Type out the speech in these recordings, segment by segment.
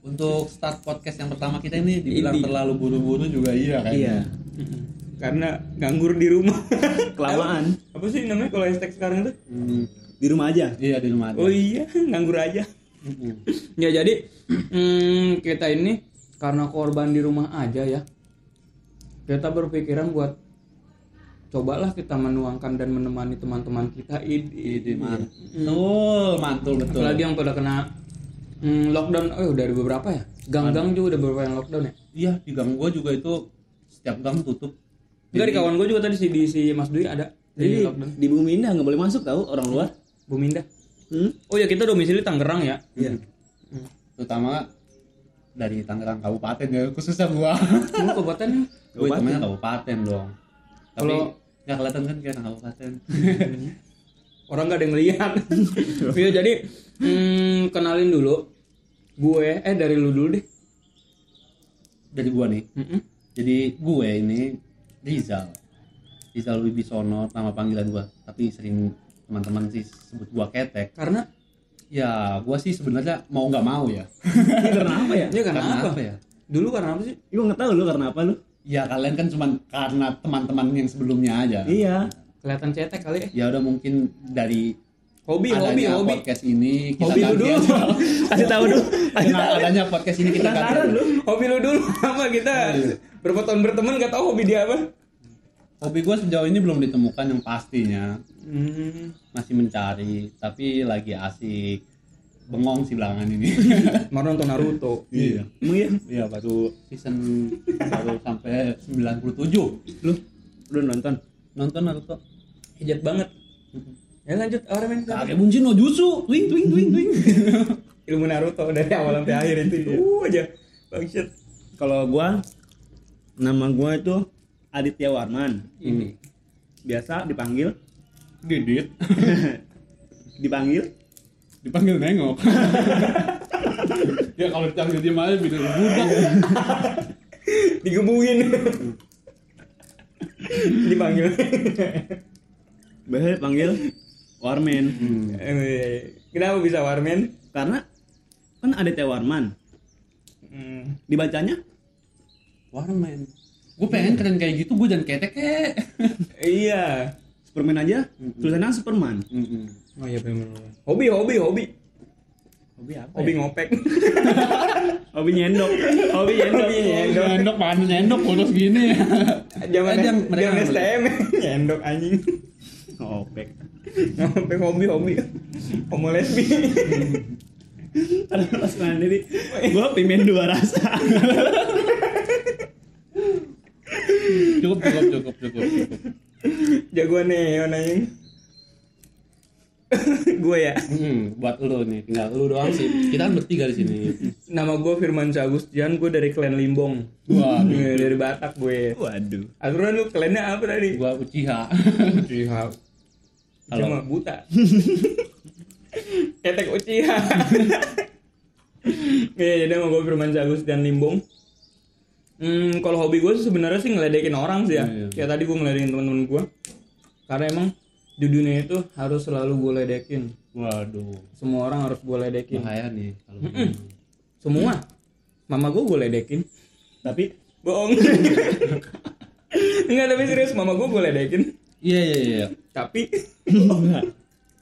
untuk start podcast yang pertama kita ini dibilang Ini. terlalu buru-buru juga iya kan Iya. Karena nganggur di rumah. Kelamaan. Apa sih namanya kalau hashtag sekarang tuh? Hmm, Di rumah aja. iya di rumah aja. Oh iya, nganggur aja. Ya jadi hmm, kita ini karena korban di rumah aja ya. Kita berpikiran buat cobalah kita menuangkan dan menemani teman-teman kita ini. Ide mantul, mantul betul. Apalagi yang pada kena hmm, lockdown, oh dari beberapa ya? Gang-gang juga udah beberapa yang lockdown ya? Iya di gang gua juga itu setiap gang tutup. Enggak di kawan gue juga tadi si di si Mas Dwi ada Jadi di lockdown. di Bumi Indah nggak boleh masuk tahu orang luar. Buminda. Hmm? Oh ya kita domisili Tangerang ya. Iya. Terutama dari Tangerang Kabupaten ya khususnya gua. Lu kabupaten Gue temennya kabupaten dong. Tapi Kalau- nggak kelihatan kan kayak kabupaten. orang nggak ada yang lihat. Iya jadi hmm, kenalin dulu gue eh dari lu dulu deh. Dari gua nih. Mm-mm. Jadi gue ini Rizal. Rizal Wibisono nama panggilan gua. Tapi sering teman-teman sih sebut gua ketek. Karena Ya, gua sih sebenarnya mau nggak mau ya. Ini karena apa ya? ya karena, apa? ya? Dulu karena apa sih? Gue nggak tahu lu karena apa lu. Ya kalian kan cuma karena teman-teman yang sebelumnya aja. Iya. Kelihatan cetek kali ya. Ya udah mungkin dari Hobi, hobi, adanya hobi. podcast ini kita Hobi lu dulu. Kasih tahu dulu. Dengan adanya podcast ini kita. Penasaran lu. Hobi lu dulu apa kita berapa tahun berteman gak tahu hobi dia apa? Hobi gua sejauh ini belum ditemukan yang pastinya. Hmm. Masih mencari, tapi lagi asik. Bengong sih belakangan ini. Kemarin nonton Naruto. iya. Emang iya? Iya, baru season baru sampai 97. Lu udah nonton? Nonton Naruto. Hijat banget. Ya lanjut, orang main Kage bunci no jutsu. Twing twing twing twing. ilmu Naruto dari awal sampai akhir itu. Uh aja. Bangsat. Kalau gua nama gua itu Aditya Warman. Ini Biasa dipanggil Didit dipanggil dipanggil nengok. ya kalau dipanggil dia aja bikin budak. Digebukin. Dipanggil. biasa dipanggil Warman. Eh, Kenapa bisa Warmen? Karena kan Aditya Warman. Hmm. Dibacanya Warman. Gue pengen keren kayak gitu, gue jangan ketek kek. Iya. Superman aja tulisannya Superman. Oh iya benar. Hobi, hobi, hobi. Hobi apa? Hobi ngopek. Hobi nyendok. Hobi nyendok. Hobi nyendok. Nyendok mana nyendok bodos gini. Zaman jam- mereka zaman STM nyendok anjing. Ngopek. Ngopek hobi, hobi. Homo lesbi. Ada pas mandiri. Gua pimen dua rasa. cukup, cukup, cukup, cukup, cukup. Jagoan nih, anjing. gue ya. Hmm, buat lu nih, tinggal lu doang sih. Kita kan bertiga di sini. Nama gue Firman Sagustian, gue dari klan Limbong. Wah, Iya, dari Batak gue. Waduh. Aturan lu klannya apa tadi? gua Uchiha. Uchiha. Halo. Cuma buta. Ketek Uchiha. Iya, jadi nama gue Firman Sagustian Limbong. Hmm, kalau hobi gue sih sebenarnya sih ngeledekin orang sih ya. Iya, iya. Kayak tadi gue ngeledekin teman-teman gue. Karena emang di dunia itu harus selalu gue ledekin. Waduh, Semua orang harus gue ledekin. bahaya nih kalau begini. Semua. Mama gue gue ledekin. Tapi Bohong. Enggak tapi serius mama gue gue ledekin. Iya, iya, iya. Tapi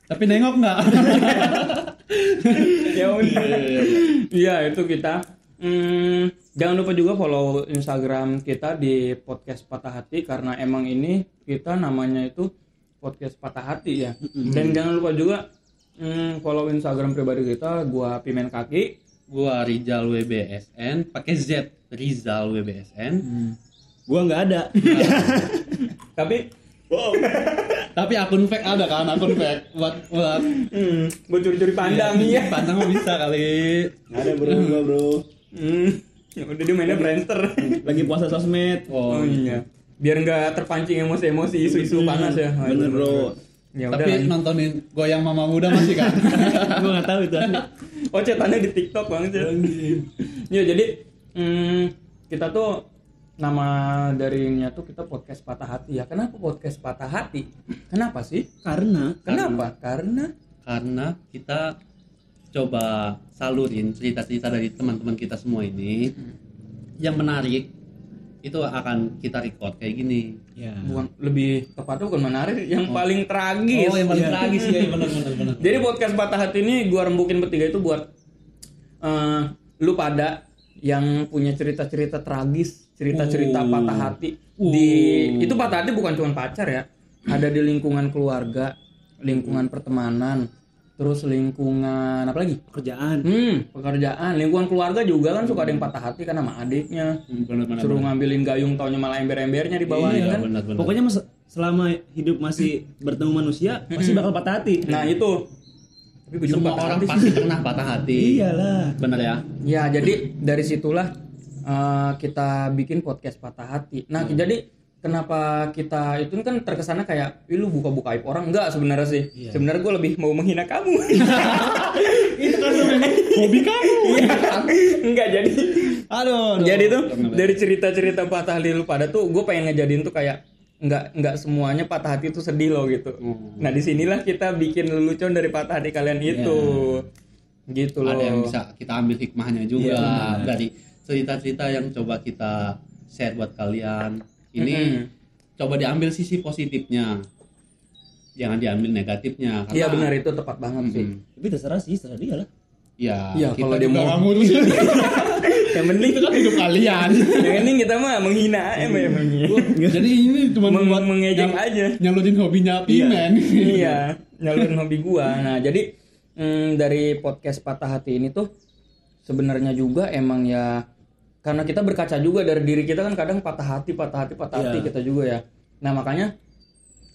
Tapi nengok nggak? ya udah. Iya, iya, iya. Iya itu kita. Hmm, jangan lupa juga follow Instagram kita di podcast Patah Hati karena emang ini kita namanya itu podcast Patah Hati ya. Dan jangan lupa juga hmm, follow Instagram pribadi kita, gua Pimen Kaki. Gua Rizal WBSN, pakai Z Rizal WBSN. gua nggak ada. Tapi Tapi akun fake ada kan, akun fake buat buat hmm, buat curi-curi pandang iya. Pandang mah bisa kali. Nggak ada bro, gua bro. Hmm, ya udah dia mainnya Friendster. Lagi puasa sosmed. Oh, iya. Biar nggak terpancing emosi-emosi isu-isu panas ya. Oh, Bener iya, bro. Ya udah. Tapi lanjut. nontonin goyang mama muda masih kan? gua nggak tahu itu. Oh cetannya di TikTok banget ya. ya jadi hmm, kita tuh nama darinya tuh kita podcast patah hati ya. Kenapa podcast patah hati? Kenapa sih? Karena Kenapa? Karena Karena kita coba salurin cerita-cerita dari teman-teman kita semua ini yang menarik itu akan kita record kayak gini Ya. bukan lebih tepatnya bukan menarik yang paling tragis oh yang paling Iya. tragis ya benar benar benar jadi podcast patah hati ini gua rembukin bertiga itu buat eh, lu pada yang punya cerita-cerita tragis cerita-cerita Uh. patah hati. Di itu patah hati bukan cuma pacar ya. Ada di lingkungan keluarga lingkungan pertemanan terus lingkungan apa lagi? Pekerjaan. hmm pekerjaan. Lingkungan keluarga juga kan suka ada yang patah hati karena sama adiknya. Benar suruh ngambilin gayung taunya malah ember-embernya di bawahnya iya kan? benar benar. Pokoknya mas- selama hidup masih bertemu manusia pasti bakal patah hati. nah itu. Tapi semua patah orang hati pasti pernah patah hati. Iyalah. benar ya? Ya, jadi dari situlah eh, kita bikin podcast patah hati. Nah, jadi kenapa kita itu kan terkesannya kayak, Ih, lu buka-buka aib orang enggak sebenarnya sih. Sebenarnya gue lebih mau menghina kamu. Itu kan hobi kamu. Iya. enggak jadi. Aduh. Jadi tuh dari cerita-cerita patah hati lu pada tuh gue pengen ngejadiin tuh kayak enggak enggak semuanya patah hati itu sedih loh gitu. Nah, di sinilah kita bikin lelucon dari patah hati kalian itu. Gitu loh. ada yang bisa kita ambil hikmahnya juga Iya, dari cerita-cerita yang coba kita share buat kalian ini Mm-mm. coba diambil sisi positifnya jangan diambil negatifnya Iya benar itu tepat banget sih. Mm-mm. Tapi terserah sih, terserah dia lah. ya Iya, kita kalau dia mau- ngurusin Yang penting itu kan hidup kalian yang penting kita mah menghina emang emangnya. jadi ini cuma Meng- buat mengejek nyal- aja. nyalurin hobinya Pimen iya, nyalurin hobi gua. Nah, jadi mm, dari podcast patah hati ini tuh sebenarnya juga emang ya karena kita berkaca juga dari diri kita kan kadang patah hati, patah hati, patah hati Iya. kita juga ya. Nah, makanya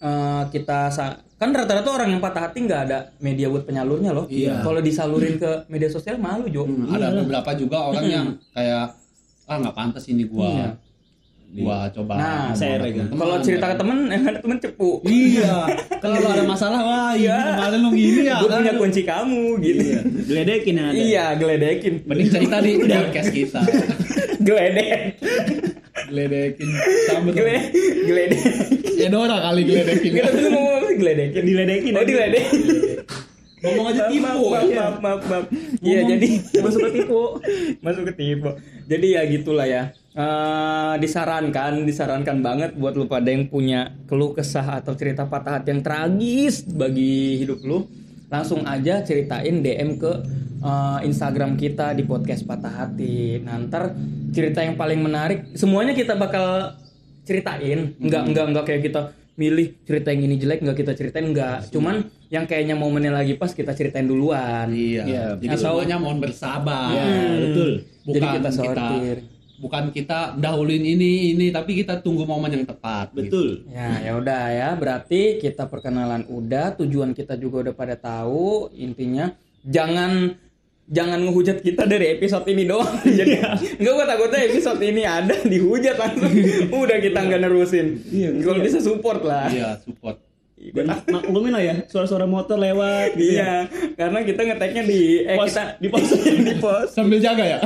eh, kita sa- kan rata-rata orang yang patah hati nggak ada media buat penyalurnya loh. Iya. Kalau disalurin ke media sosial malu, Jo. Hmm, ada beberapa juga orang yang kayak ah nggak pantas ini gua Iya. Gua coba Nah, share ya. teman-teman. Kalau cerita ke temen, yang ada temen cepu. iya kalau lu ada masalah wah Iya. kemarin lu gini ya Gue kan? punya kunci kamu gitu. Iya. Geledekin yang ada. Iya, geledekin. mending cerita di podcast kita Geledek. geledekin sama Gele geledek. Edora kali geledekin Kita tuh sih geledekin? Diledekin. Oh, diledekin. ngomong aja tipu Maaf, maaf, ya. maaf, maaf, maaf. Iya, jadi Masuk ke tipu. masuk ke tipu. Jadi ya gitulah ya. Eh, disarankan, disarankan banget buat lu pada yang punya keluh kesah atau cerita patah hati yang tragis bagi hidup lu, langsung aja ceritain DM ke eh, Instagram kita di podcast patah hati. Nah, ntar cerita yang paling menarik, semuanya kita bakal ceritain. Enggak, enggak, enggak kayak kita milih cerita yang ini jelek nggak kita ceritain enggak. Cuman yang kayaknya momennya lagi pas kita ceritain duluan. iya Iya, jadi atau- semuanya mohon bersabar Iya, betul. bukan Jadi kita kita, sortir. Bukan kita dahuluin ini ini tapi kita tunggu momen yang tepat gitu. Betul. Ya, ya udah ya. Berarti kita perkenalan udah, tujuan kita juga udah pada tahu. Intinya jangan jangan ngehujat kita dari episode ini doang. Jadi enggak gua takutnya episode ini ada dihujat langsung. udah kita nggak nerusin. Iya, Kalau iya. bisa support lah. iya support Dan mak- maklumin lah ya, suara-suara motor lewat gitu ya. Iya, karena kita ngeteknya di eh Pos, kita di pos. di pos. sambil jaga ya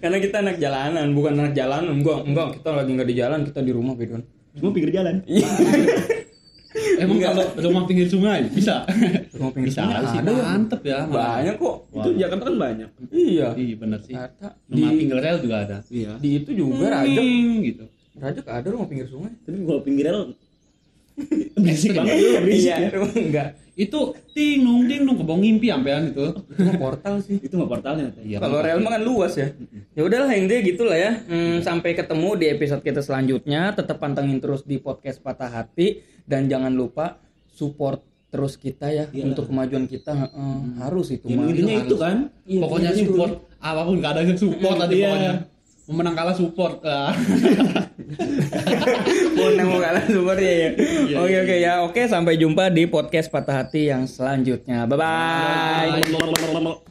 Karena kita anak jalanan, bukan anak jalanan. Enggak, enggak, kita lagi nggak di jalan, kita di rumah, Bidon. Semua pinggir jalan. emang kalau rumah pinggir sungai bisa Rumah pinggir bisa sungai sih ada ya. mantep ya Banyak kok. Itu Jakarta kan banyak. Iya. iya bener sih Kata rumah di, pinggir rel juga ada Iya. di itu juga Rajak. Hmm, gitu Rajak ada rumah pinggir sungai. Tapi kalau pinggir rel berisik banget lu, berisik Iya, ya. enggak. itu ting nung ting nung kebong ngimpi ampean itu Itu portal sih. Itu mah portalnya. Iya Kalau rel mah kan luas ya. Ya udahlah intinya gitulah ya. Hmm, sampai ketemu di episode kita selanjutnya. Tetap pantengin terus di podcast Patah Hati dan jangan lupa support terus kita ya Iya. untuk kemajuan kita Heeh, harus itu Ya, mah. intinya itu kan. Iya, pokoknya itu. support apa pun keadaan support tadi Iya. pokoknya mau menang kalah support Ah. nemu kalah support ya. ya. Oke oke ya. Oke sampai jumpa di podcast Patah Hati yang selanjutnya. Bye bye. Bye.